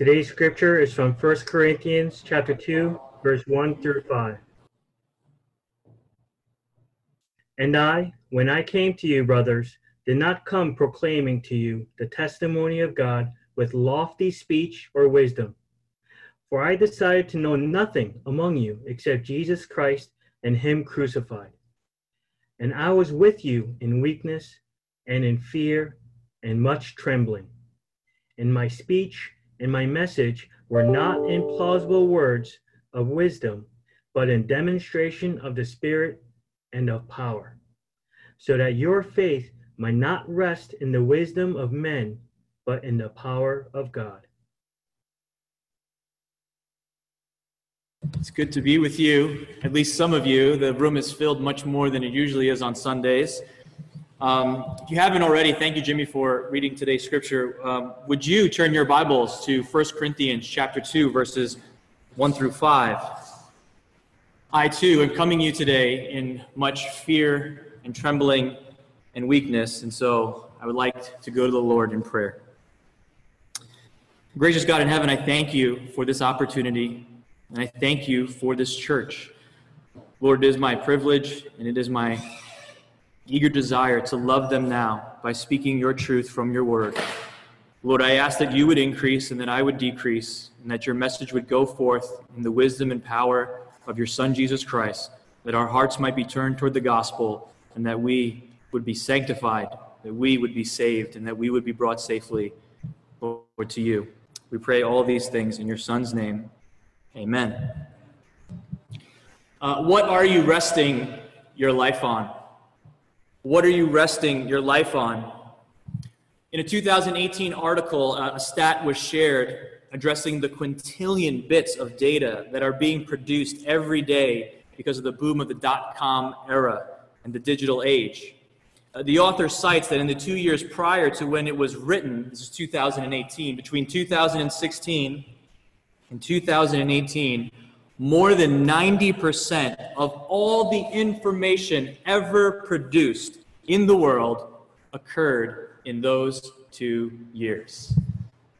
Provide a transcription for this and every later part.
Today's scripture is from 1 Corinthians chapter 2, verse 1 through 5. And I, when I came to you, brothers, did not come proclaiming to you the testimony of God with lofty speech or wisdom. For I decided to know nothing among you except Jesus Christ and Him crucified. And I was with you in weakness and in fear and much trembling. And my speech and my message were not in plausible words of wisdom, but in demonstration of the Spirit and of power, so that your faith might not rest in the wisdom of men, but in the power of God. It's good to be with you, at least some of you. The room is filled much more than it usually is on Sundays. Um, if you haven't already, thank you, Jimmy, for reading today's scripture. Um, would you turn your Bibles to 1 Corinthians chapter 2, verses 1 through 5? I, too, am coming you today in much fear and trembling and weakness, and so I would like to go to the Lord in prayer. Gracious God in heaven, I thank you for this opportunity, and I thank you for this church. Lord, it is my privilege and it is my eager desire to love them now by speaking your truth from your word. Lord, I ask that you would increase and that I would decrease, and that your message would go forth in the wisdom and power of your Son, Jesus Christ, that our hearts might be turned toward the gospel, and that we would be sanctified, that we would be saved, and that we would be brought safely, Lord, to you. We pray all these things in your Son's name. Amen. Uh, what are you resting your life on? What are you resting your life on? In a 2018 article, uh, a stat was shared addressing the quintillion bits of data that are being produced every day because of the boom of the dot com era and the digital age. Uh, the author cites that in the two years prior to when it was written, this is 2018, between 2016 and 2018, more than 90% of all the information ever produced in the world occurred in those two years.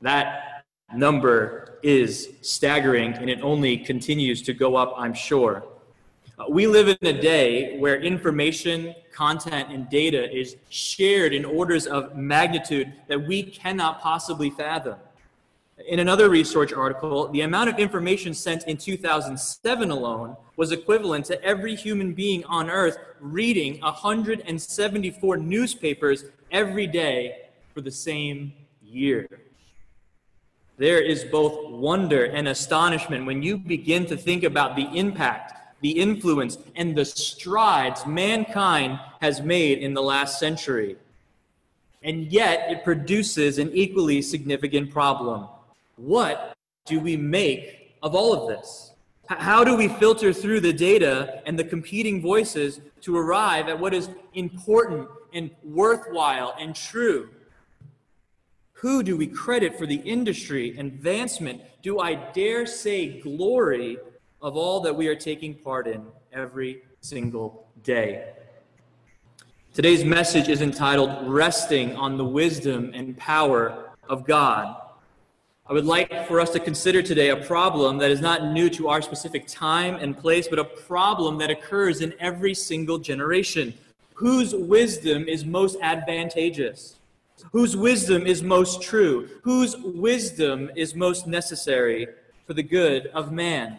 That number is staggering and it only continues to go up, I'm sure. Uh, we live in a day where information, content, and data is shared in orders of magnitude that we cannot possibly fathom. In another research article, the amount of information sent in 2007 alone was equivalent to every human being on earth reading 174 newspapers every day for the same year. There is both wonder and astonishment when you begin to think about the impact, the influence, and the strides mankind has made in the last century. And yet, it produces an equally significant problem what do we make of all of this? How do we filter through the data and the competing voices to arrive at what is important and worthwhile and true? Who do we credit for the industry, advancement, do I dare say glory of all that we are taking part in every single day? Today's message is entitled Resting on the Wisdom and Power of God. I would like for us to consider today a problem that is not new to our specific time and place, but a problem that occurs in every single generation. Whose wisdom is most advantageous? Whose wisdom is most true? Whose wisdom is most necessary for the good of man?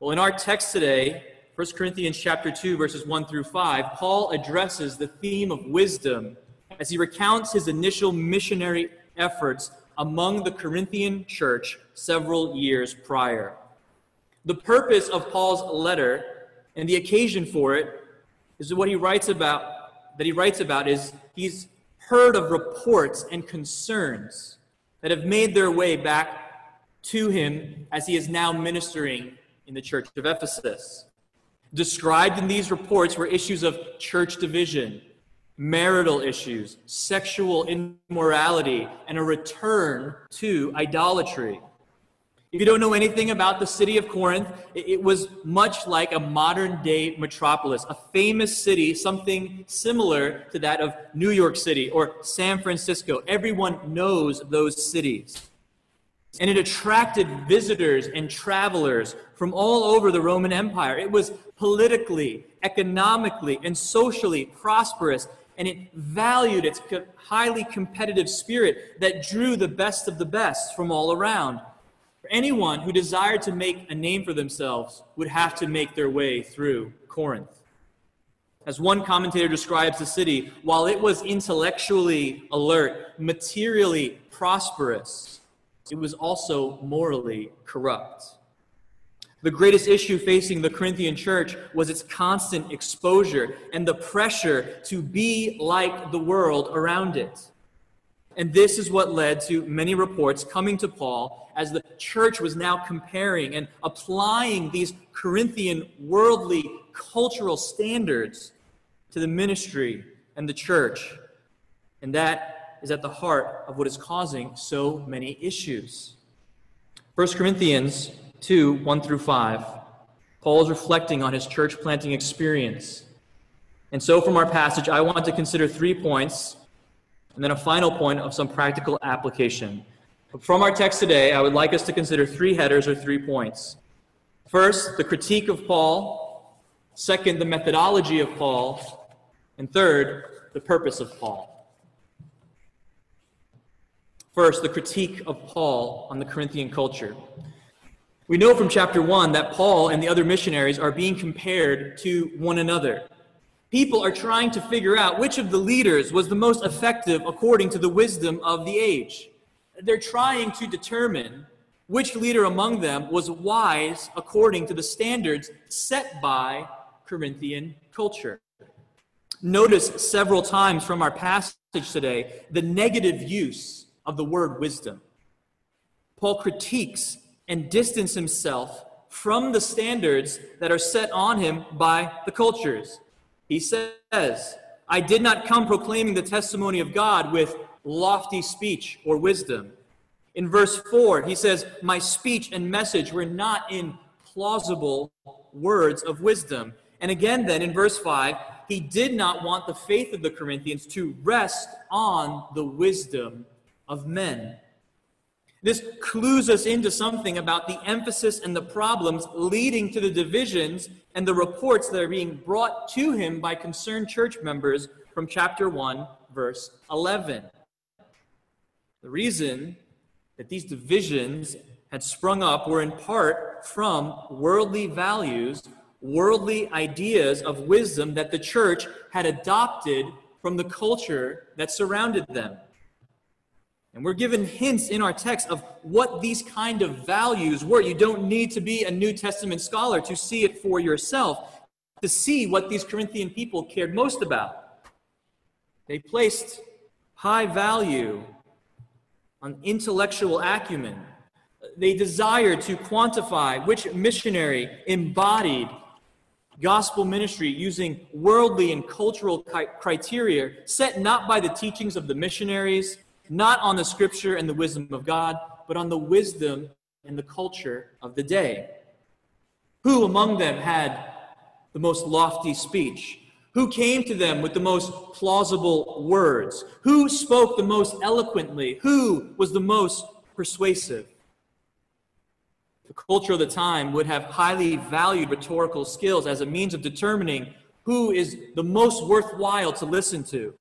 Well, in our text today, 1 Corinthians chapter 2 verses 1 through 5, Paul addresses the theme of wisdom as he recounts his initial missionary efforts among the Corinthian church several years prior. The purpose of Paul's letter and the occasion for it is what he writes about that he writes about is he's heard of reports and concerns that have made their way back to him as he is now ministering in the church of Ephesus. Described in these reports were issues of church division, marital issues, sexual immorality, and a return to idolatry. If you don't know anything about the city of Corinth, it was much like a modern day metropolis, a famous city, something similar to that of New York City or San Francisco. Everyone knows those cities. and it attracted visitors and travelers from all over the Roman Empire. It was politically, economically, and socially prosperous, and it valued its highly competitive spirit that drew the best of the best from all around. For anyone who desired to make a name for themselves would have to make their way through Corinth. As one commentator describes the city, while it was intellectually alert, materially prosperous, it was also morally corrupt. The greatest issue facing the Corinthian church was its constant exposure and the pressure to be like the world around it. And this is what led to many reports coming to Paul as the church was now comparing and applying these Corinthian worldly cultural standards to the ministry and the church. And that is at the heart of what is causing so many issues. 1 Corinthians 2 1 through 5. Paul is reflecting on his church planting experience. And so, from our passage, I want to consider three points and then a final point of some practical application. From our text today, I would like us to consider three headers or three points. First, the critique of Paul. Second, the methodology of Paul. And third, the purpose of Paul. First, the critique of Paul on the Corinthian culture. We know from chapter 1 that Paul and the other missionaries are being compared to one another. People are trying to figure out which of the leaders was the most effective according to the wisdom of the age. They're trying to determine which leader among them was wise according to the standards set by Corinthian culture. Notice several times from our passage today the negative use of the word wisdom. Paul critiques and distance himself from the standards that are set on him by the cultures. He says, I did not come proclaiming the testimony of God with lofty speech or wisdom. In verse 4, he says, My speech and message were not in plausible words of wisdom. And again, then in verse 5, he did not want the faith of the Corinthians to rest on the wisdom of men. This clues us into something about the emphasis and the problems leading to the divisions and the reports that are being brought to him by concerned church members from chapter 1, verse 11. The reason that these divisions had sprung up were in part from worldly values worldly ideas of wisdom that the church had adopted from the culture that surrounded them. And we're given hints in our text of what these kind of values were. You don't need to be a New Testament scholar to see it for yourself, to see what these Corinthian people cared most about. They placed high value on intellectual acumen. They desired to quantify which missionary embodied gospel ministry using worldly and cultural criteria set not by the teachings of the missionaries, not on the scripture and the wisdom of God, but on the wisdom and the culture of the day. Who among them had the most lofty speech? Who came to them with the most plausible words? Who spoke the most eloquently? Who was the most persuasive? The culture of the time would have highly valued rhetorical skills as a means of determining who is the most worthwhile to listen to.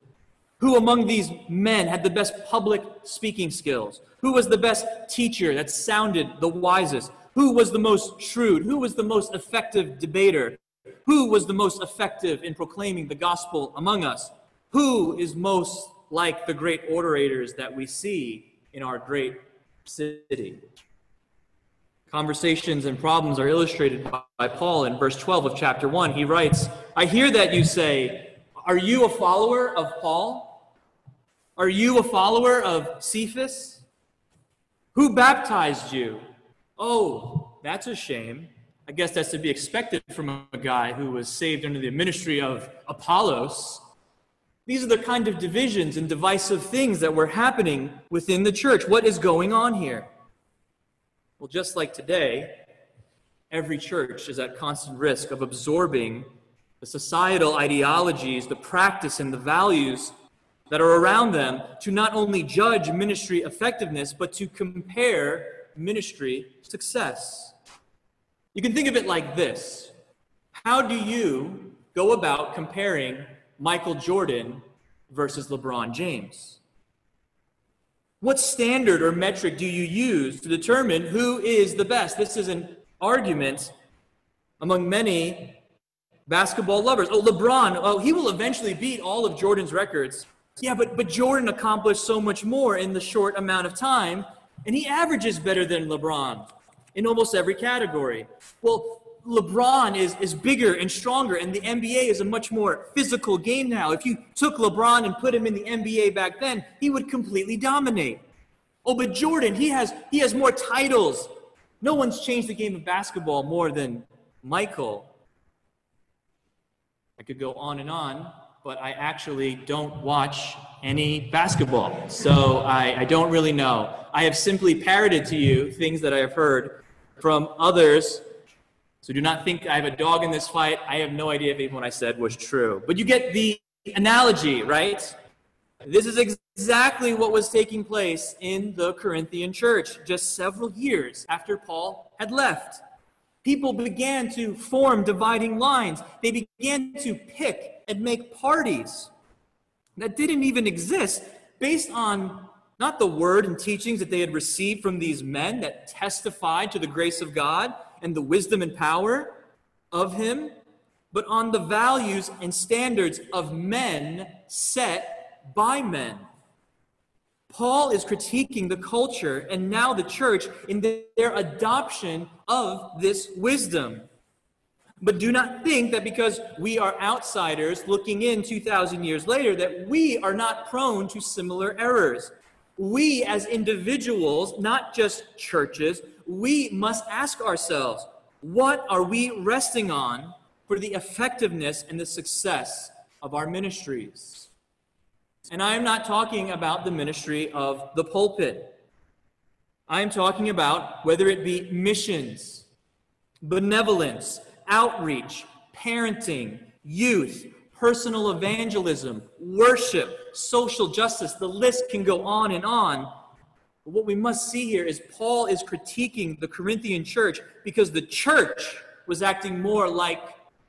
Who among these men had the best public speaking skills? Who was the best teacher that sounded the wisest? Who was the most shrewd? Who was the most effective debater? Who was the most effective in proclaiming the gospel among us? Who is most like the great orators that we see in our great city? conversations and problems are illustrated by, Paul in verse 12 of chapter 1. He writes, I hear that you say, Are you a follower of Paul? Are you a follower of Cephas? Who baptized you? Oh, that's a shame. I guess that's to be expected from a guy who was saved under the ministry of Apollos. These are the kind of divisions and divisive things that were happening within the church. What is going on here? Well, just like today, every church is at constant risk of absorbing the societal ideologies, the practice, and the values that are around them to not only judge ministry effectiveness, but to compare ministry success. You can think of it like this How do you go about comparing Michael Jordan versus LeBron James? What standard or metric do you use to determine who is the best? This is an argument among many basketball lovers. Oh, LeBron, oh, he will eventually beat all of Jordan's records. Yeah, but, but Jordan accomplished so much more in the short amount of time, and he averages better than LeBron in almost every category. Well, LeBron is, is bigger and stronger, and the NBA is a much more physical game now. If you took LeBron and put him in the NBA back then, he would completely dominate. Oh, but Jordan, he has, he has more titles. No one's changed the game of basketball more than Michael. I could go on and on, but I actually don't watch any basketball. So I, I don't really know. I have simply parroted to you things that I have heard from others so do not think I have a dog in this fight. I have no idea if even what I said was true. But you get the analogy, right? This is exactly what was taking place in the Corinthian church just several years after Paul had left. People began to form dividing lines. They began to pick and make parties that didn't even exist based on not the word and teachings that they had received from these men that testified to the grace of God, and the wisdom and power of him, but on the values and standards of men set by men. Paul is critiquing the culture and now the church in their adoption of this wisdom. But do not think that because we are outsiders looking in 2,000 years later, that we are not prone to similar errors. We, as individuals, not just churches, we must ask ourselves what are we resting on for the effectiveness and the success of our ministries? And I am not talking about the ministry of the pulpit. I am talking about whether it be missions, benevolence, outreach, parenting, youth, personal evangelism, worship, social justice. The list can go on and on. But what we must see here is Paul is critiquing the Corinthian church because the church was acting more like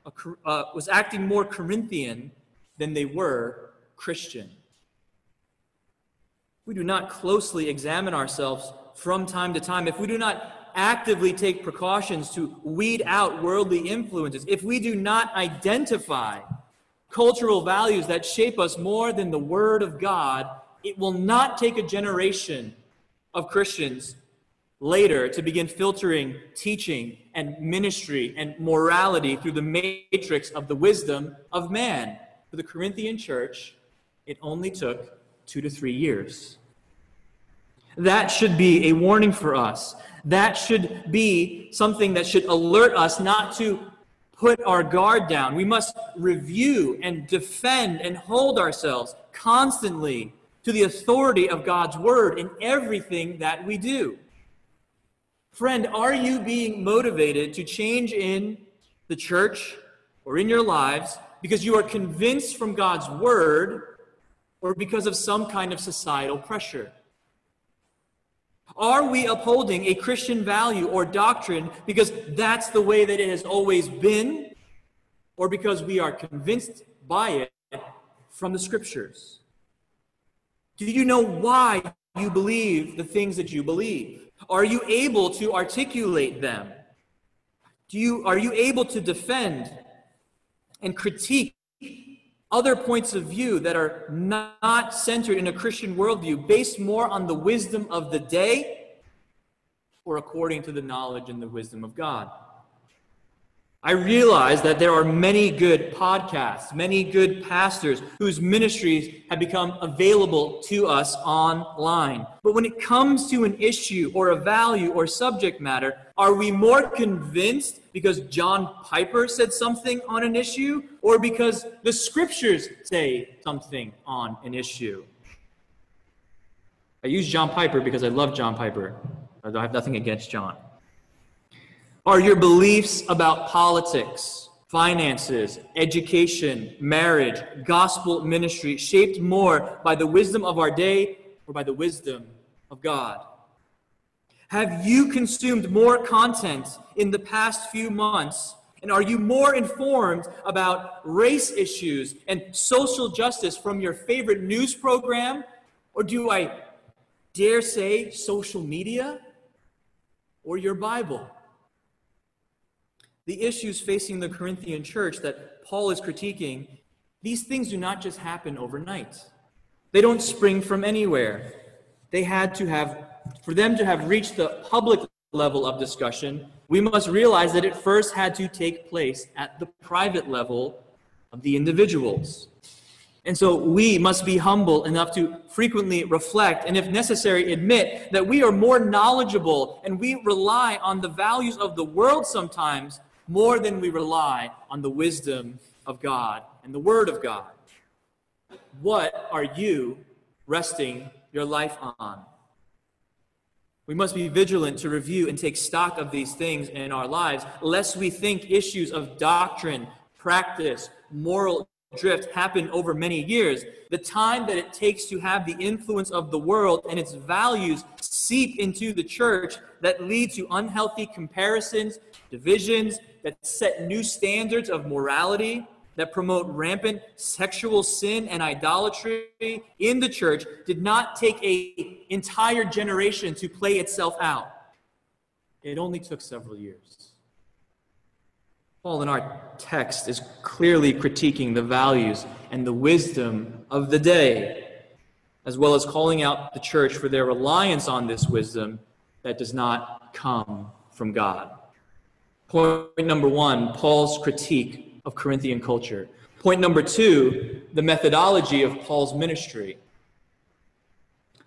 a, uh, was acting more Corinthian than they were Christian. We do not closely examine ourselves from time to time. If we do not actively take precautions to weed out worldly influences, if we do not identify cultural values that shape us more than the Word of God, it will not take a generation of Christians later to begin filtering teaching and ministry and morality through the matrix of the wisdom of man. For the Corinthian church, it only took two to three years. That should be a warning for us. That should be something that should alert us not to put our guard down. We must review and defend and hold ourselves constantly to the authority of God's word in everything that we do. Friend, are you being motivated to change in the church or in your lives because you are convinced from God's word or because of some kind of societal pressure? Are we upholding a Christian value or doctrine because that's the way that it has always been or because we are convinced by it from the scriptures? Do you know why you believe the things that you believe? Are you able to articulate them? Do you, are you able to defend and critique other points of view that are not centered in a Christian worldview, based more on the wisdom of the day or according to the knowledge and the wisdom of God? I realize that there are many good podcasts, many good pastors whose ministries have become available to us online. But when it comes to an issue or a value or subject matter, are we more convinced because John Piper said something on an issue or because the scriptures say something on an issue? I use John Piper because I love John Piper. I have nothing against John. Are your beliefs about politics, finances, education, marriage, gospel ministry shaped more by the wisdom of our day or by the wisdom of God? Have you consumed more content in the past few months? And are you more informed about race issues and social justice from your favorite news program? Or do I dare say social media or your Bible? The issues facing the Corinthian church that Paul is critiquing, these things do not just happen overnight. They don't spring from anywhere. They had to have, for them to have reached the public level of discussion, we must realize that it first had to take place at the private level of the individuals. And so we must be humble enough to frequently reflect and, if necessary, admit that we are more knowledgeable and we rely on the values of the world sometimes more than we rely on the wisdom of God and the Word of God. What are you resting your life on? We must be vigilant to review and take stock of these things in our lives, lest we think issues of doctrine, practice, moral drift happen over many years. The time that it takes to have the influence of the world and its values seep into the church that lead to unhealthy comparisons, divisions, that set new standards of morality, that promote rampant sexual sin and idolatry in the church did not take a entire generation to play itself out. It only took several years. Paul in our text is clearly critiquing the values and the wisdom of the day, as well as calling out the church for their reliance on this wisdom that does not come from God. Point number one Paul's critique of Corinthian culture. Point number two the methodology of Paul's ministry.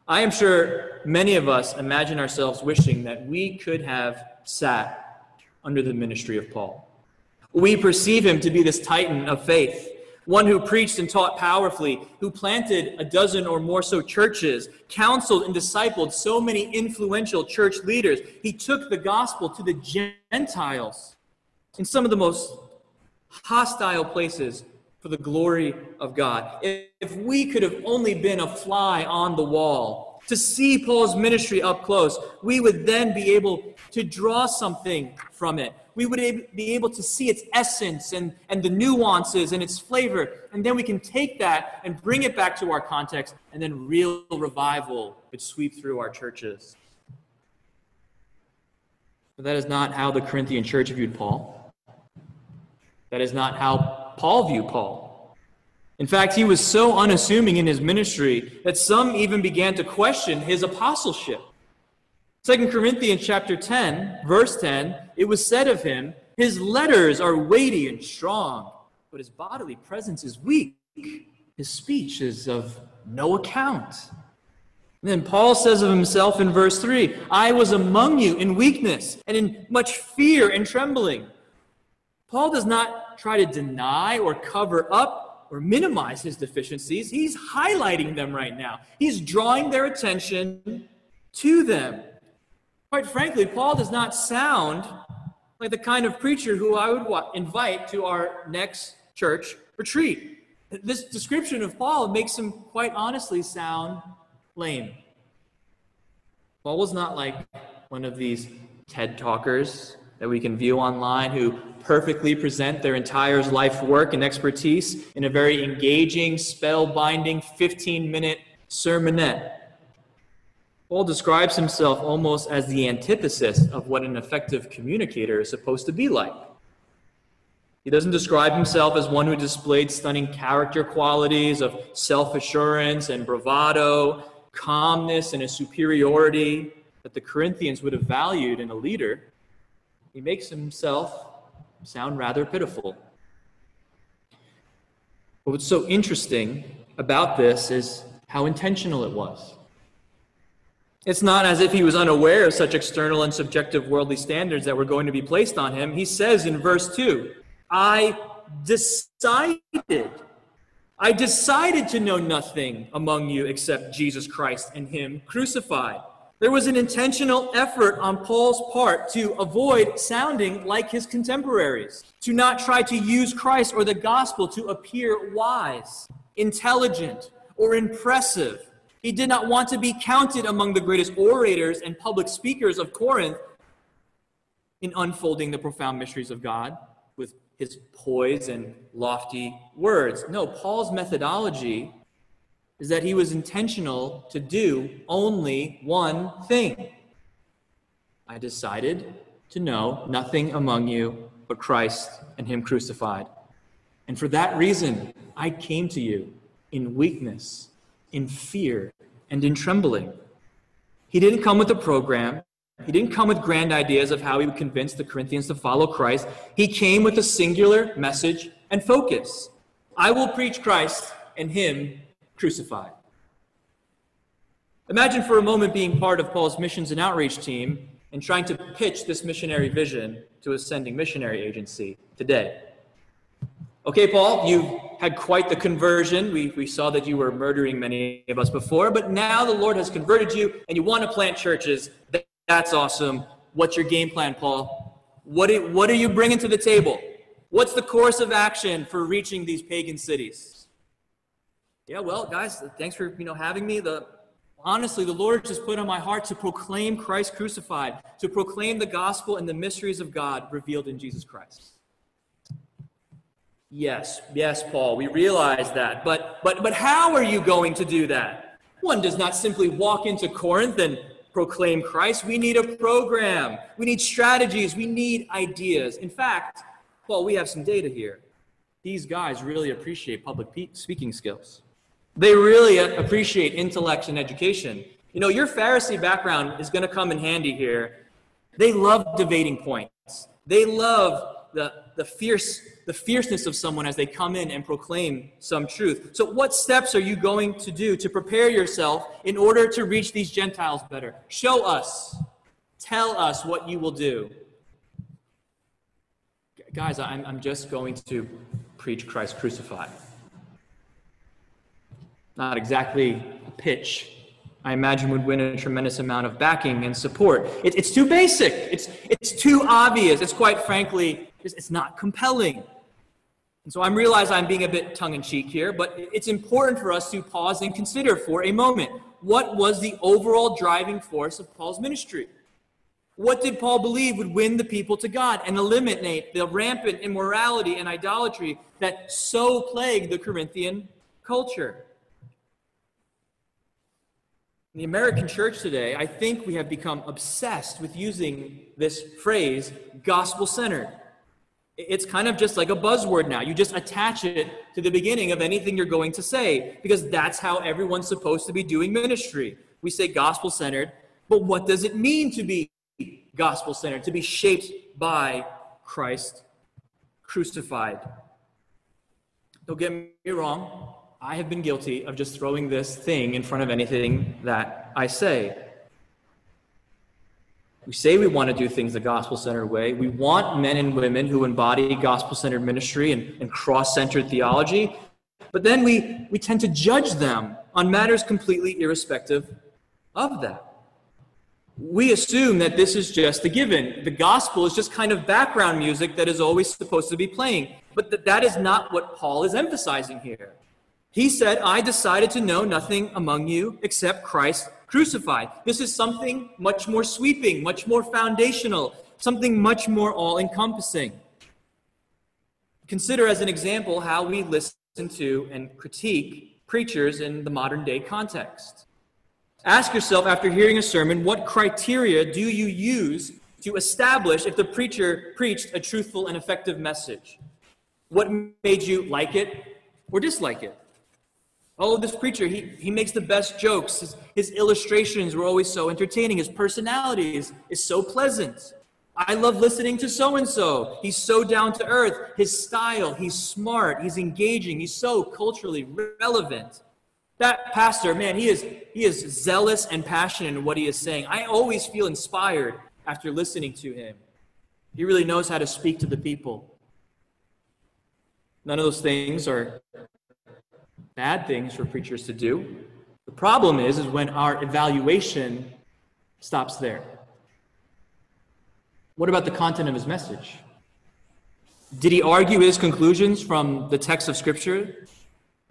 I am sure many of us imagine ourselves wishing that we could have sat under the ministry of Paul. We perceive him to be this titan of faith, one who preached and taught powerfully, who planted a dozen or more so churches, counseled and discipled so many influential church leaders. He took the gospel to the Gentiles in some of the most hostile places for the glory of God. If we could have only been a fly on the wall to see Paul's ministry up close, we would then be able to draw something from it we would be able to see its essence and, and the nuances and its flavor. And then we can take that and bring it back to our context, and then real revival would sweep through our churches. But that is not how the Corinthian church viewed Paul. That is not how Paul viewed Paul. In fact, he was so unassuming in his ministry that some even began to question his apostleship. Second Corinthians chapter 10, verse 10, it was said of him, his letters are weighty and strong, but his bodily presence is weak. His speech is of no account. And then Paul says of himself in verse 3 I was among you in weakness and in much fear and trembling. Paul does not try to deny or cover up or minimize his deficiencies. He's highlighting them right now, he's drawing their attention to them. Quite frankly, Paul does not sound like the kind of preacher who I would invite to our next church retreat. This description of Paul makes him quite honestly sound lame. Paul was not like one of these TED talkers that we can view online who perfectly present their entire life work and expertise in a very engaging, spellbinding 15 minute sermonette. Paul describes himself almost as the antithesis of what an effective communicator is supposed to be like. He doesn't describe himself as one who displayed stunning character qualities of self assurance and bravado, calmness and a superiority that the Corinthians would have valued in a leader. He makes himself sound rather pitiful. But what's so interesting about this is how intentional it was. It's not as if he was unaware of such external and subjective worldly standards that were going to be placed on him. He says in verse 2 I decided, I decided to know nothing among you except Jesus Christ and Him crucified. There was an intentional effort on Paul's part to avoid sounding like his contemporaries, to not try to use Christ or the gospel to appear wise, intelligent, or impressive. He did not want to be counted among the greatest orators and public speakers of Corinth in unfolding the profound mysteries of God with his poise and lofty words. No, Paul's methodology is that he was intentional to do only one thing. I decided to know nothing among you but Christ and him crucified. And for that reason, I came to you in weakness, in fear, and in trembling. He didn't come with a program. He didn't come with grand ideas of how he would convince the Corinthians to follow Christ. He came with a singular message and focus I will preach Christ and him crucified. Imagine for a moment being part of Paul's missions and outreach team and trying to pitch this missionary vision to a sending missionary agency today. Okay, Paul, you had quite the conversion. We, we saw that you were murdering many of us before, but now the Lord has converted you and you want to plant churches. That's awesome. What's your game plan, Paul? What, it, what are you bringing to the table? What's the course of action for reaching these pagan cities? Yeah, well, guys, thanks for you know having me. The honestly, the Lord just put on my heart to proclaim Christ crucified, to proclaim the gospel and the mysteries of God revealed in Jesus Christ. Yes, yes, Paul, we realize that. But but but how are you going to do that? One does not simply walk into Corinth and proclaim Christ. We need a program. We need strategies. We need ideas. In fact, Paul, we have some data here. These guys really appreciate public speaking skills. They really appreciate intellect and education. You know, your Pharisee background is going to come in handy here. They love debating points. They love the, the fierce the fierceness of someone as they come in and proclaim some truth. So, what steps are you going to do to prepare yourself in order to reach these Gentiles better? Show us. Tell us what you will do. Guys, I'm, I'm just going to preach Christ crucified. Not exactly a pitch I imagine would win a tremendous amount of backing and support. It, it's too basic. It's, it's too obvious. It's quite frankly, it's not compelling. And so I realize I'm being a bit tongue in cheek here, but it's important for us to pause and consider for a moment what was the overall driving force of Paul's ministry? What did Paul believe would win the people to God and eliminate the rampant immorality and idolatry that so plagued the Corinthian culture? In the American church today, I think we have become obsessed with using this phrase, gospel centered. It's kind of just like a buzzword now. You just attach it to the beginning of anything you're going to say because that's how everyone's supposed to be doing ministry. We say gospel centered, but what does it mean to be gospel centered, to be shaped by Christ crucified? Don't get me wrong. I have been guilty of just throwing this thing in front of anything that I say. We say we want to do things the gospel centered way. We want men and women who embody gospel centered ministry and, and cross centered theology. But then we, we tend to judge them on matters completely irrespective of that. We assume that this is just a given. The gospel is just kind of background music that is always supposed to be playing. But that, that is not what Paul is emphasizing here. He said, I decided to know nothing among you except Christ crucified. This is something much more sweeping, much more foundational, something much more all encompassing. Consider as an example how we listen to and critique preachers in the modern day context. Ask yourself after hearing a sermon, what criteria do you use to establish if the preacher preached a truthful and effective message? What made you like it or dislike it? Oh, this preacher, he, he makes the best jokes. His, his illustrations were always so entertaining. His personality is, is so pleasant. I love listening to so and so. He's so down to earth. His style, he's smart, he's engaging, he's so culturally relevant. That pastor, man, he is he is zealous and passionate in what he is saying. I always feel inspired after listening to him. He really knows how to speak to the people. None of those things are bad things for preachers to do. The problem is, is when our evaluation stops there. What about the content of his message? Did he argue his conclusions from the text of Scripture?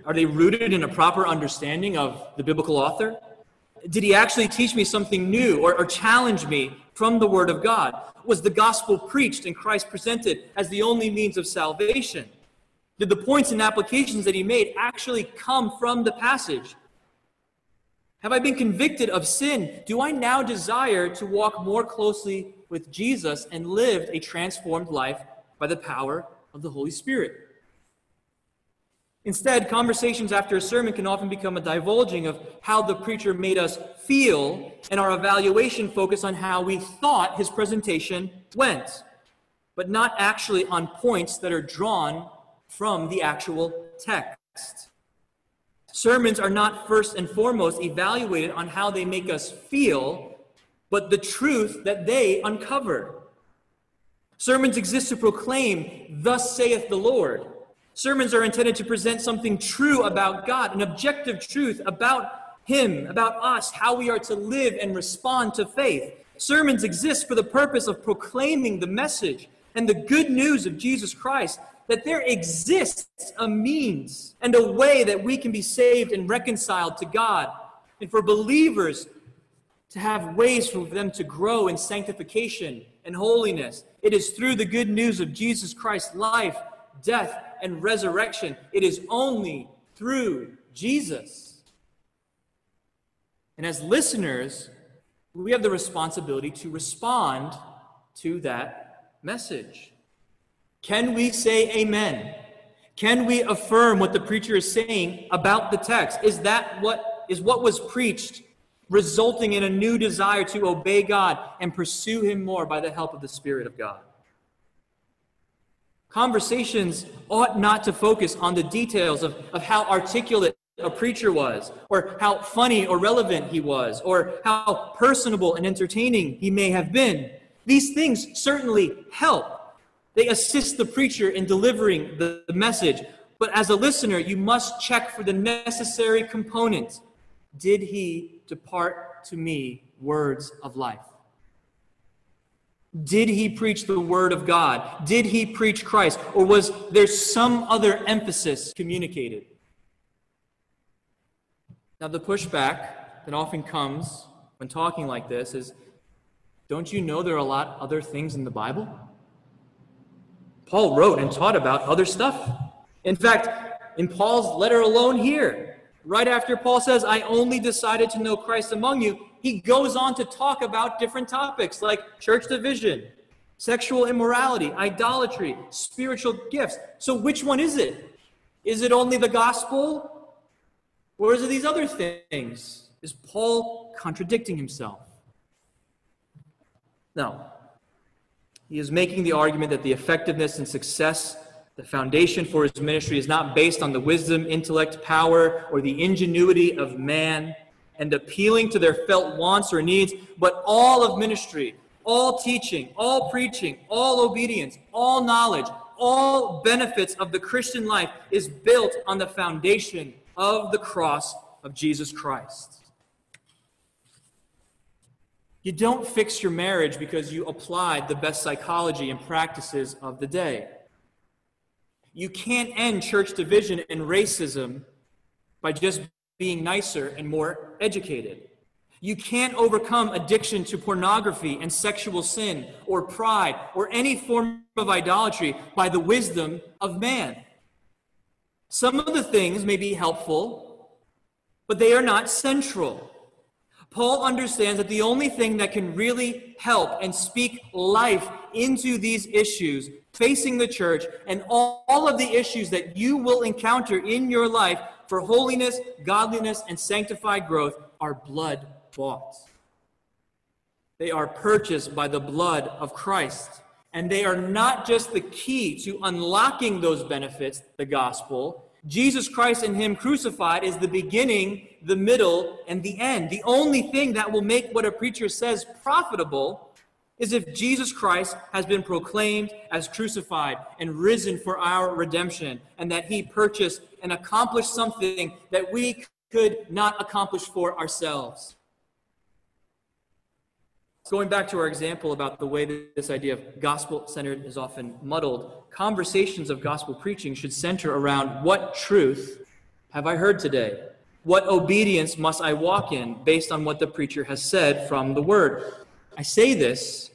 Are they rooted in a proper understanding of the biblical author? Did he actually teach me something new or, or challenge me from the Word of God? Was the gospel preached and Christ presented as the only means of salvation? Did the points and applications that he made actually come from the passage? Have I been convicted of sin? Do I now desire to walk more closely with Jesus and live a transformed life by the power of the Holy Spirit? Instead, conversations after a sermon can often become a divulging of how the preacher made us feel, and our evaluation focus on how we thought his presentation went, but not actually on points that are drawn from the actual text. Sermons are not first and foremost evaluated on how they make us feel, but the truth that they uncover. Sermons exist to proclaim, Thus saith the Lord Sermons are intended to present something true about God, an objective truth about Him, about us, how we are to live and respond to faith. Sermons exist for the purpose of proclaiming the message and the good news of Jesus Christ that there exists a means and a way that we can be saved and reconciled to God, and for believers to have ways for them to grow in sanctification and holiness. It is through the good news of Jesus Christ's life, death, and resurrection. It is only through Jesus. And as listeners, we have the responsibility to respond to that message. Can we say amen? Can we affirm what the preacher is saying about the text? Is that what is what was preached resulting in a new desire to obey God and pursue him more by the help of the Spirit of God? Conversations ought not to focus on the details of, of how articulate a preacher was, or how funny or relevant he was, or how personable and entertaining he may have been. These things certainly help. They assist the preacher in delivering the, the message. But as a listener, you must check for the necessary component. Did he depart to me words of life? Did he preach the Word of God? Did he preach Christ? Or was there some other emphasis communicated? Now, the pushback that often comes when talking like this is don't you know there are a lot other things in the Bible? Paul wrote and taught about other stuff. In fact, in Paul's letter alone here, right after Paul says, I only decided to know Christ among you, he goes on to talk about different topics like church division, sexual immorality, idolatry, spiritual gifts. So, which one is it? Is it only the gospel? Or is it these other things? Is Paul contradicting himself? No. He is making the argument that the effectiveness and success, the foundation for his ministry, is not based on the wisdom, intellect, power, or the ingenuity of man and appealing to their felt wants or needs, but all of ministry, all teaching, all preaching, all obedience, all knowledge, all benefits of the Christian life is built on the foundation of the cross of Jesus Christ. You don't fix your marriage because you applied the best psychology and practices of the day. You can't end church division and racism by just being nicer and more educated. You can't overcome addiction to pornography and sexual sin or pride or any form of idolatry by the wisdom of man. Some of the things may be helpful, but they are not central. Paul understands that the only thing that can really help and speak life into these issues facing the church and all, all of the issues that you will encounter in your life for holiness, godliness, and sanctified growth are blood bought. They are purchased by the blood of Christ. And they are not just the key to unlocking those benefits, the gospel. Jesus Christ and Him crucified is the beginning, the middle, and the end. The only thing that will make what a preacher says profitable is if Jesus Christ has been proclaimed as crucified and risen for our redemption, and that He purchased and accomplished something that we could not accomplish for ourselves. Going back to our example about the way that this idea of gospel centered is often muddled, conversations of gospel preaching should center around what truth have I heard today? What obedience must I walk in based on what the preacher has said from the word? I say this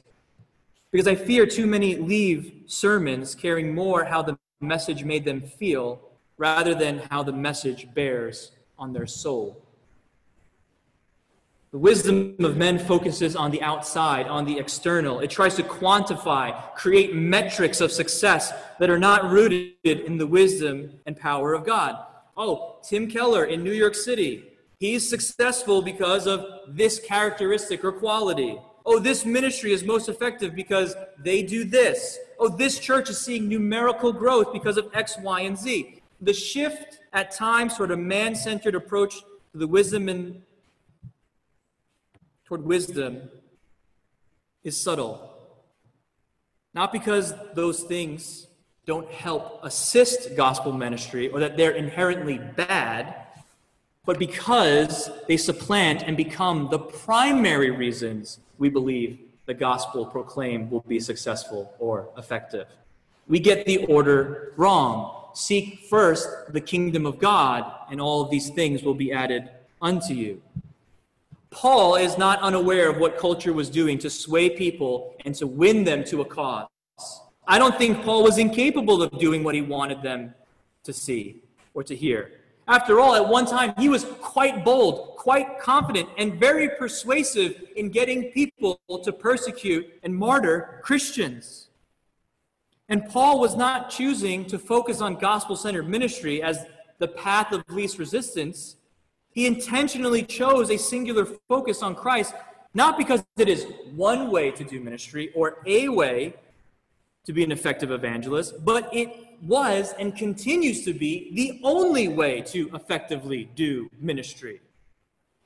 because I fear too many leave sermons caring more how the message made them feel rather than how the message bears on their soul. The wisdom of men focuses on the outside, on the external. It tries to quantify, create metrics of success that are not rooted in the wisdom and power of God. Oh, Tim Keller in New York City, he's successful because of this characteristic or quality. Oh, this ministry is most effective because they do this. Oh, this church is seeing numerical growth because of X, Y, and Z. The shift at times toward a man centered approach to the wisdom and toward wisdom is subtle. Not because those things don't help assist gospel ministry or that they're inherently bad, but because they supplant and become the primary reasons we believe the gospel proclaimed will be successful or effective. We get the order wrong. Seek first the kingdom of God, and all of these things will be added unto you. Paul is not unaware of what culture was doing to sway people and to win them to a cause. I don't think Paul was incapable of doing what he wanted them to see or to hear. After all, at one time, he was quite bold, quite confident, and very persuasive in getting people to persecute and martyr Christians. And Paul was not choosing to focus on gospel centered ministry as the path of least resistance. He intentionally chose a singular focus on Christ, not because it is one way to do ministry or a way to be an effective evangelist, but it was and continues to be the only way to effectively do ministry.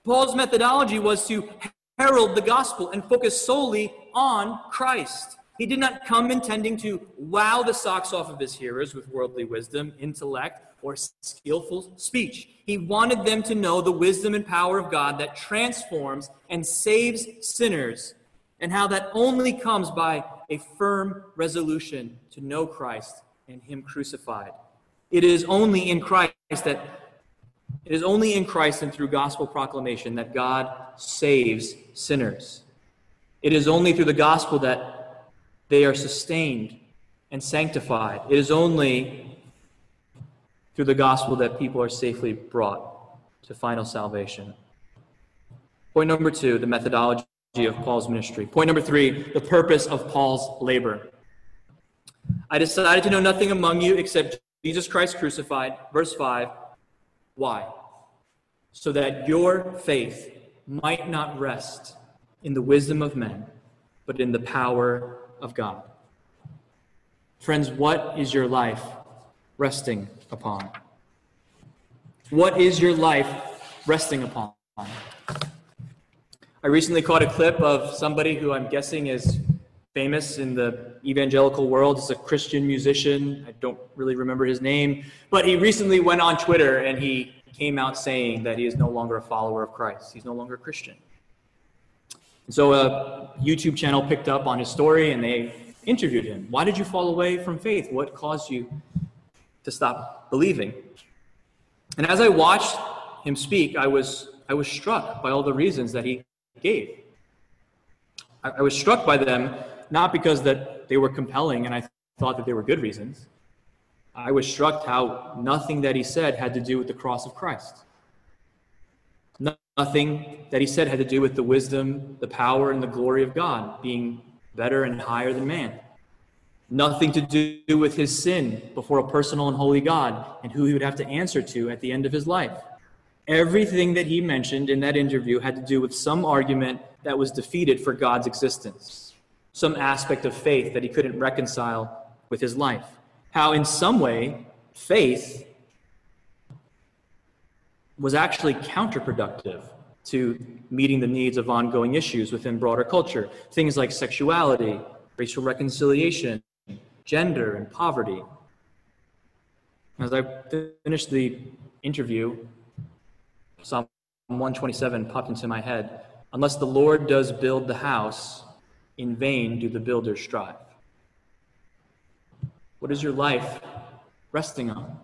Paul's methodology was to herald the gospel and focus solely on Christ. He did not come intending to wow the socks off of his hearers with worldly wisdom, intellect, or skillful speech. He wanted them to know the wisdom and power of God that transforms and saves sinners, and how that only comes by a firm resolution to know Christ and Him crucified. It is only in Christ that it is only in Christ and through gospel proclamation that God saves sinners. It is only through the gospel that they are sustained and sanctified. It is only through the gospel that people are safely brought to final salvation. Point number two, the methodology of Paul's ministry. Point number three, the purpose of Paul's labor. I decided to know nothing among you except Jesus Christ crucified. Verse 5. Why? So that your faith might not rest in the wisdom of men, but in the power of God. Friends, what is your life resting upon? What is your life resting upon? I recently caught a clip of somebody who I'm guessing is famous in the evangelical world. He's a Christian musician. I don't really remember his name, but he recently went on Twitter and he came out saying that he is no longer a follower of Christ. He's no longer a Christian. And so a YouTube channel picked up on his story and they interviewed him. Why did you fall away from faith? What caused you to stop believing. And as I watched him speak, I was, I was struck by all the reasons that he gave. I, I was struck by them not because that they were compelling and I thought that they were good reasons. I was struck how nothing that he said had to do with the cross of Christ. Nothing that he said had to do with the wisdom, the power, and the glory of God being better and higher than man nothing to do with his sin before a personal and holy God and who he would have to answer to at the end of his life. Everything that he mentioned in that interview had to do with some argument that was defeated for God's existence, some aspect of faith that he couldn't reconcile with his life. How, in some way, faith was actually counterproductive to meeting the needs of ongoing issues within broader culture. Things like sexuality, racial reconciliation, gender, and poverty. As I finished the interview, Psalm 127 popped into my head. Unless the Lord does build the house, in vain do the builders strive. What is your life resting on?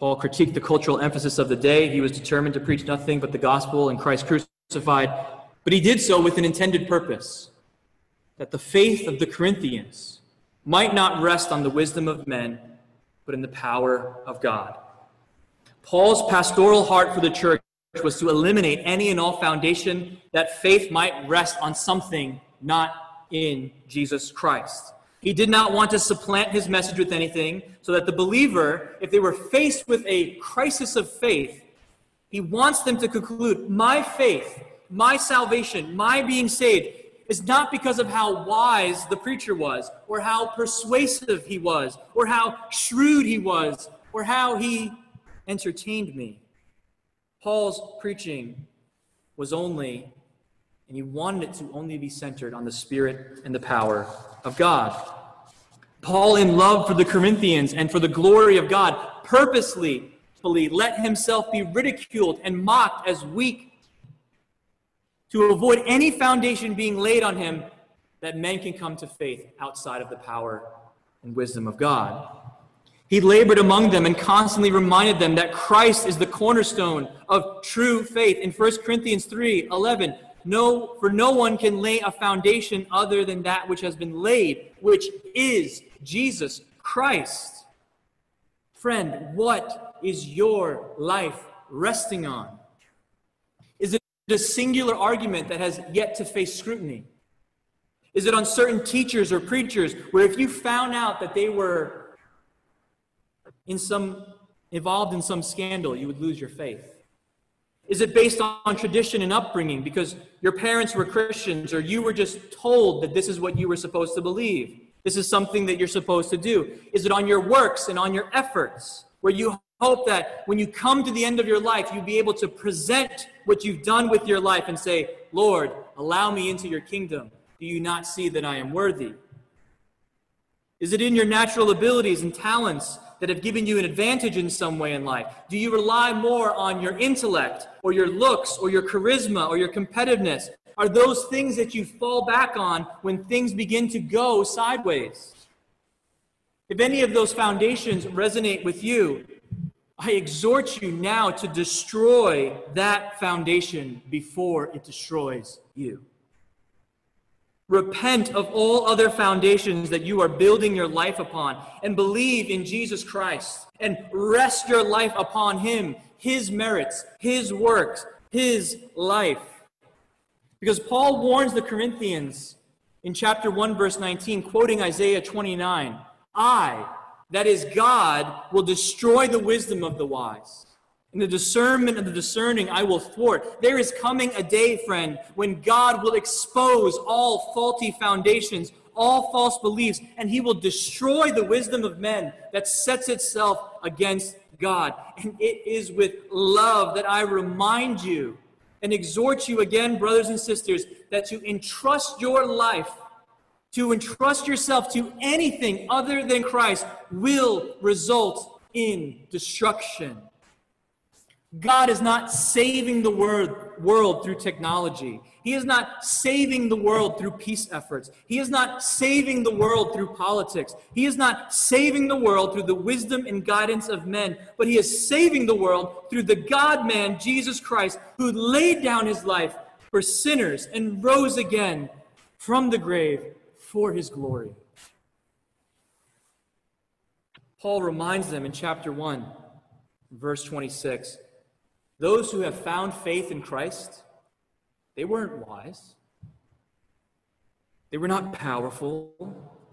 Paul critiqued the cultural emphasis of the day. He was determined to preach nothing but the gospel and Christ crucified, but he did so with an intended purpose that the faith of the Corinthians might not rest on the wisdom of men, but in the power of God. Paul's pastoral heart for the church was to eliminate any and all foundation that faith might rest on something not in Jesus Christ. He did not want to supplant his message with anything, so that the believer, if they were faced with a crisis of faith, he wants them to conclude, My faith, my salvation, my being saved is not because of how wise the preacher was, or how persuasive he was, or how shrewd he was, or how he entertained me. Paul's preaching was only, and he wanted it to only be centered on the Spirit and the power of God. Paul, in love for the Corinthians and for the glory of God, purposely let himself be ridiculed and mocked as weak to avoid any foundation being laid on him that men can come to faith outside of the power and wisdom of God. He labored among them and constantly reminded them that Christ is the cornerstone of true faith. In 1 Corinthians 3 11, no, for no one can lay a foundation other than that which has been laid, which is Jesus Christ. Friend, what is your life resting on? A singular argument that has yet to face scrutiny? Is it on certain teachers or preachers where if you found out that they were in some involved in some scandal, you would lose your faith? Is it based on tradition and upbringing because your parents were Christians or you were just told that this is what you were supposed to believe? This is something that you're supposed to do. Is it on your works and on your efforts where you hope that when you come to the end of your life, you'll be able to present what you've done with your life and say, Lord, allow me into your kingdom. Do you not see that I am worthy? Is it in your natural abilities and talents that have given you an advantage in some way in life? Do you rely more on your intellect or your looks or your charisma or your competitiveness? Are those things that you fall back on when things begin to go sideways? If any of those foundations resonate with you, I exhort you now to destroy that foundation before it destroys you. Repent of all other foundations that you are building your life upon and believe in Jesus Christ and rest your life upon Him, His merits, His works, His life. Because Paul warns the Corinthians in chapter 1, verse 19, quoting Isaiah 29 I, that is God, will destroy the wisdom of the wise And the discernment of the discerning, I will thwart. There is coming a day, friend, when God will expose all faulty foundations, all false beliefs, and he will destroy the wisdom of men that sets itself against God. And it is with love that I remind you and exhort you again, brothers and sisters, that to entrust your life, to entrust yourself to anything other than Christ will result in destruction. God is not saving the world through technology. He is not saving the world through peace efforts. He is not saving the world through politics. He is not saving the world through the wisdom and guidance of men, but He is saving the world through the God man, Jesus Christ, who laid down His life for sinners and rose again from the grave for His glory. Paul reminds them in chapter 1, verse 26 those who have found faith in Christ, they weren't wise. They were not powerful.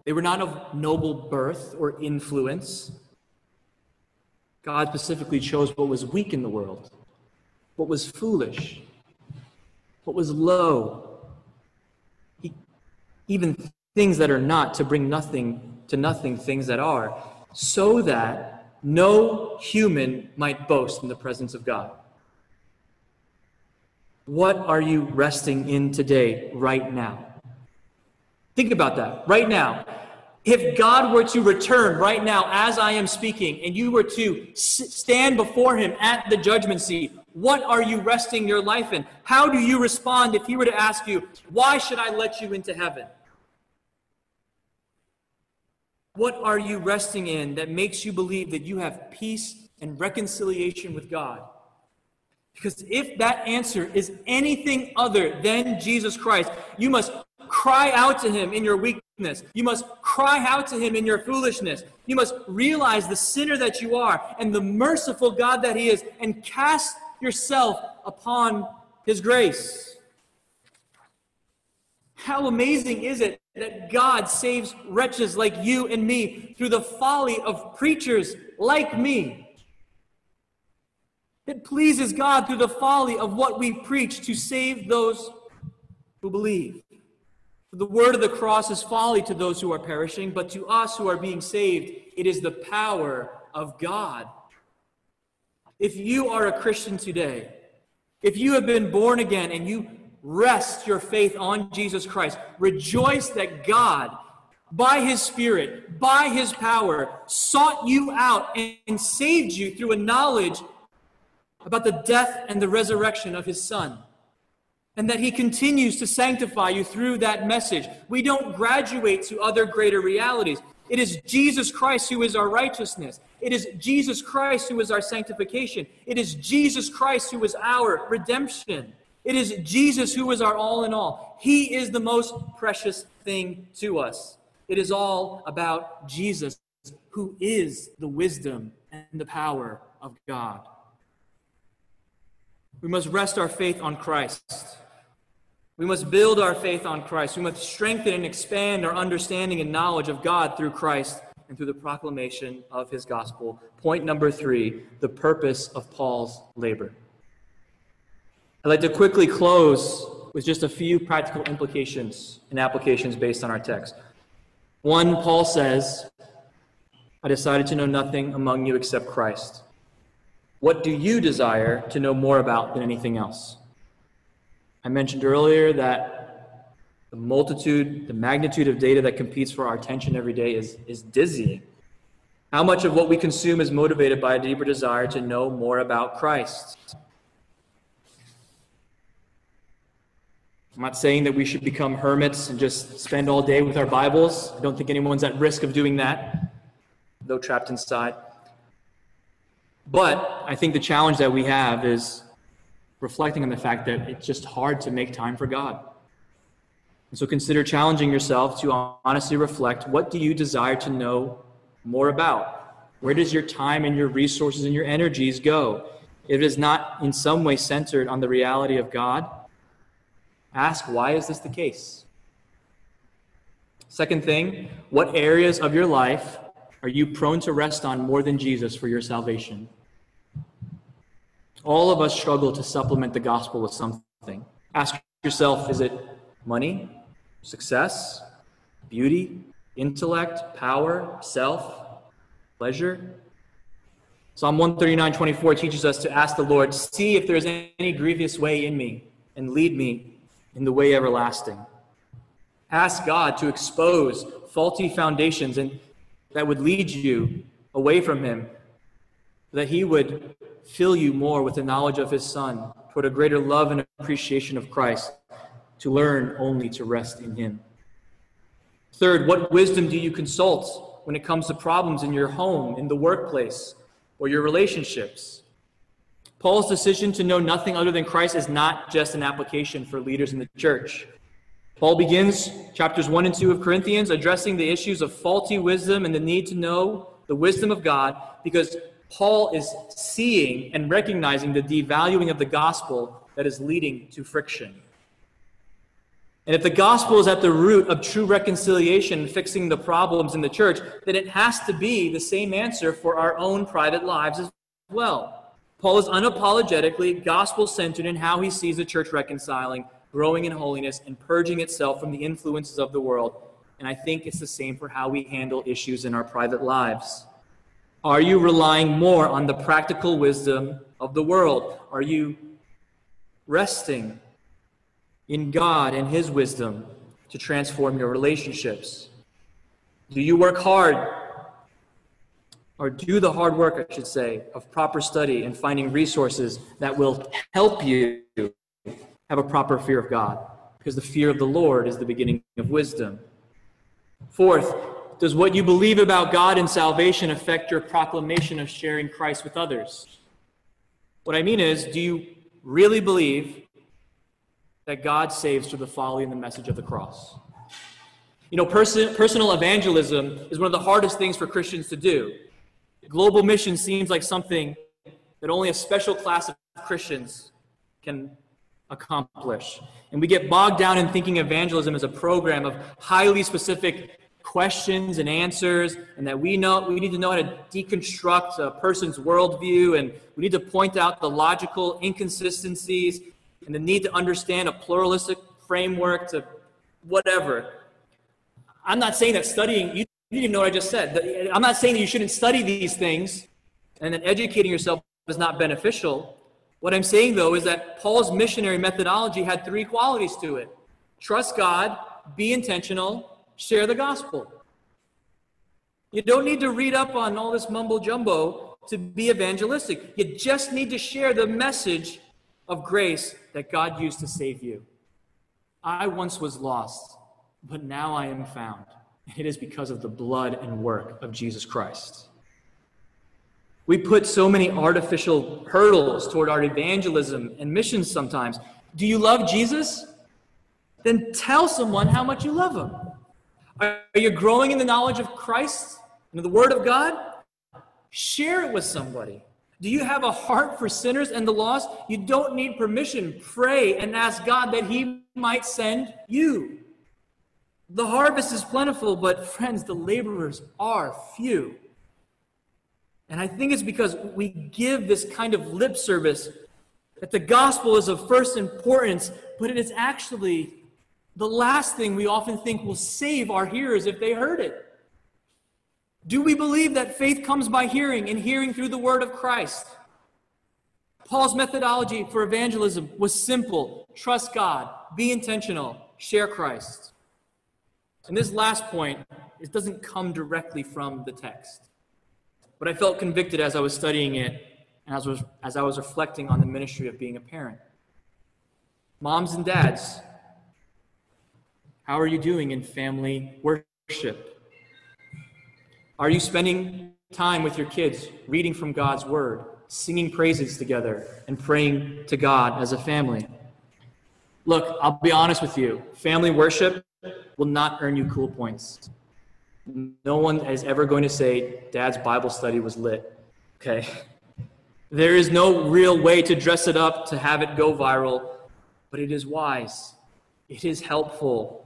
They were not of noble birth or influence. God specifically chose what was weak in the world, what was foolish, what was low, He even things that are not to bring nothing to nothing things that are, so that no human might boast in the presence of God. What are you resting in today, right now? Think about that, right now. If God were to return right now as I am speaking, and you were to stand before Him at the judgment seat, what are you resting your life in? How do you respond if He were to ask you, Why should I let you into heaven? What are you resting in that makes you believe that you have peace and reconciliation with God. Because if that answer is anything other than Jesus Christ, you must cry out to him in your weakness. You must cry out to him in your foolishness. You must realize the sinner that you are and the merciful God that he is and cast yourself upon his grace. How amazing is it that God saves wretches like you and me through the folly of preachers like me? It pleases God through the folly of what we preach to save those who believe. For the word of the cross is folly to those who are perishing, but to us who are being saved, it is the power of God. If you are a Christian today, if you have been born again and you rest your faith on Jesus Christ, rejoice that God, by his Spirit, by his power, sought you out and saved you through a knowledge about the death and the resurrection of his Son. And that he continues to sanctify you through that message. We don't graduate to other greater realities. It is Jesus Christ who is our righteousness. It is Jesus Christ who is our sanctification. It is Jesus Christ who is our redemption. It is Jesus who is our all in all. He is the most precious thing to us. It is all about Jesus, who is the wisdom and the power of God. We must rest our faith on Christ. We must build our faith on Christ. We must strengthen and expand our understanding and knowledge of God through Christ and through the proclamation of his gospel. Point number three the purpose of Paul's labor. I'd like to quickly close with just a few practical implications and applications based on our text. One, Paul says, I decided to know nothing among you except Christ what do you desire to know more about than anything else? I mentioned earlier that the multitude, the magnitude of data that competes for our attention every day is, is dizzying. How much of what we consume is motivated by a deeper desire to know more about Christ? I'm not saying that we should become hermits and just spend all day with our Bibles. I don't think anyone's at risk of doing that, though trapped inside. But I think the challenge that we have is reflecting on the fact that it's just hard to make time for God. And so consider challenging yourself to honestly reflect what do you desire to know more about? Where does your time and your resources and your energies go? If it is not in some way centered on the reality of God, ask why is this the case? Second thing, what areas of your life are you prone to rest on more than Jesus for your salvation? All of us struggle to supplement the gospel with something. Ask yourself is it money, success, beauty, intellect, power, self, pleasure? Psalm 139 24 teaches us to ask the Lord, See if there's any grievous way in me, and lead me in the way everlasting. Ask God to expose faulty foundations and that would lead you away from Him, that He would fill you more with the knowledge of his Son, toward a greater love and appreciation of Christ, to learn only to rest in him. Third, what wisdom do you consult when it comes to problems in your home, in the workplace, or your relationships? Paul's decision to know nothing other than Christ is not just an application for leaders in the church. Paul begins chapters 1 and 2 of Corinthians addressing the issues of faulty wisdom and the need to know the wisdom of God because Paul is seeing and recognizing the devaluing of the gospel that is leading to friction. And if the gospel is at the root of true reconciliation, fixing the problems in the church, then it has to be the same answer for our own private lives as well. Paul is unapologetically gospel centered in how he sees the church reconciling, growing in holiness, and purging itself from the influences of the world. And I think it's the same for how we handle issues in our private lives. Are you relying more on the practical wisdom of the world? Are you resting in God and His wisdom to transform your relationships? Do you work hard, or do the hard work, I should say, of proper study and finding resources that will help you have a proper fear of God? Because the fear of the Lord is the beginning of wisdom. Fourth, Does what you believe about God and salvation affect your proclamation of sharing Christ with others? What I mean is, do you really believe that God saves through the folly and the message of the cross? You know, person, personal evangelism is one of the hardest things for Christians to do. Global mission seems like something that only a special class of Christians can accomplish. And we get bogged down in thinking evangelism as a program of highly specific questions and answers, and that we know we need to know how to deconstruct a person's worldview, and we need to point out the logical inconsistencies and the need to understand a pluralistic framework to whatever. I'm not saying that studying, you didn't even know what I just said. I'm not saying that you shouldn't study these things and that educating yourself is not beneficial. What I'm saying, though, is that Paul's missionary methodology had three qualities to it trust God, be intentional, share the gospel. You don't need to read up on all this mumbo jumbo to be evangelistic. You just need to share the message of grace that God used to save you. I once was lost, but now I am found. It is because of the blood and work of Jesus Christ. We put so many artificial hurdles toward our evangelism and missions sometimes. Do you love Jesus? Then tell someone how much you love him. Are you growing in the knowledge of Christ and the Word of God? Share it with somebody. Do you have a heart for sinners and the lost? You don't need permission. Pray and ask God that He might send you. The harvest is plentiful, but friends, the laborers are few. And I think it's because we give this kind of lip service that the gospel is of first importance, but it is actually the last thing we often think will save our hearers if they heard it. Do we believe that faith comes by hearing and hearing through the word of Christ? Paul's methodology for evangelism was simple trust God, be intentional, share Christ. And this last point, it doesn't come directly from the text. But I felt convicted as I was studying it and as, was, as I was reflecting on the ministry of being a parent. Moms and dads, how are you doing in family worship? Are you spending time with your kids, reading from God's Word, singing praises together, and praying to God as a family? Look, I'll be honest with you family worship will not earn you cool points. No one is ever going to say, Dad's Bible study was lit. Okay? There is no real way to dress it up to have it go viral, but it is wise. It is helpful.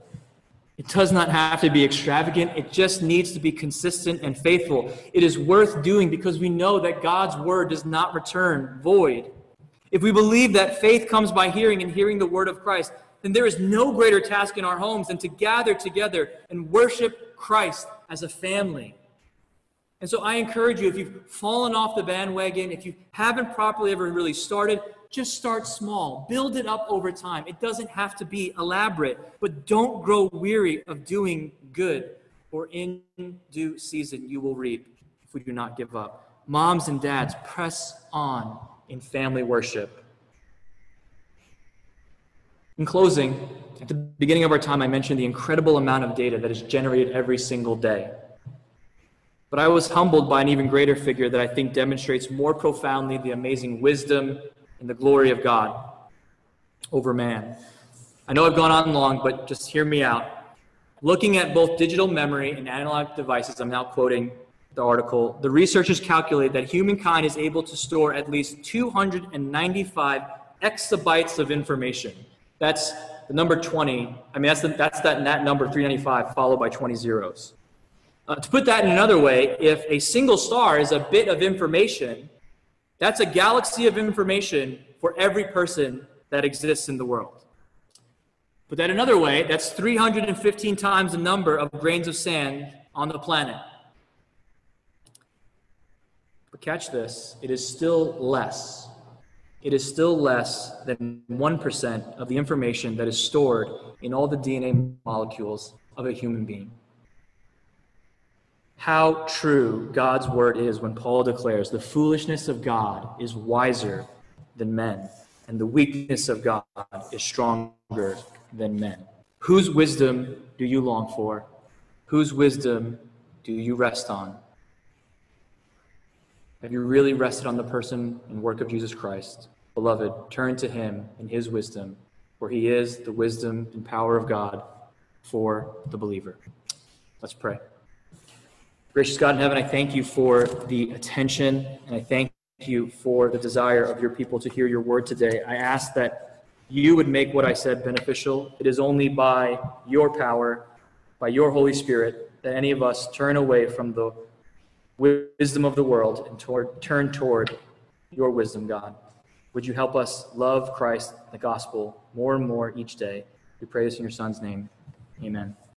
It does not have to be extravagant. It just needs to be consistent and faithful. It is worth doing because we know that God's word does not return void. If we believe that faith comes by hearing and hearing the word of Christ, then there is no greater task in our homes than to gather together and worship Christ as a family. And so I encourage you, if you've fallen off the bandwagon, if you haven't properly ever really started, just start small. Build it up over time. It doesn't have to be elaborate, but don't grow weary of doing good, or in due season you will reap if we do not give up. Moms and dads, press on in family worship. In closing, at the beginning of our time, I mentioned the incredible amount of data that is generated every single day. But I was humbled by an even greater figure that I think demonstrates more profoundly the amazing wisdom and the glory of God over man. I know I've gone on long, but just hear me out. Looking at both digital memory and analog devices, I'm now quoting the article, the researchers calculate that humankind is able to store at least 295 exabytes of information. That's the number 20. I mean, that's, the, that's that, number 395 followed by 20 zeros. Uh, to put that in another way, if a single star is a bit of information, that's a galaxy of information for every person that exists in the world. Put that another way, that's 315 times the number of grains of sand on the planet. But catch this, it is still less. It is still less than 1% of the information that is stored in all the DNA molecules of a human being how true God's word is when Paul declares the foolishness of God is wiser than men, and the weakness of God is stronger than men. Whose wisdom do you long for? Whose wisdom do you rest on? Have you really rested on the person and work of Jesus Christ? Beloved, turn to him in his wisdom, for he is the wisdom and power of God for the believer. Let's pray. Gracious God in heaven, I thank you for the attention and I thank you for the desire of your people to hear your word today. I ask that you would make what I said beneficial. It is only by your power, by your Holy Spirit, that any of us turn away from the wisdom of the world and toward, turn toward your wisdom, God. Would you help us love Christ, and the gospel, more and more each day? We pray this in your Son's name. Amen.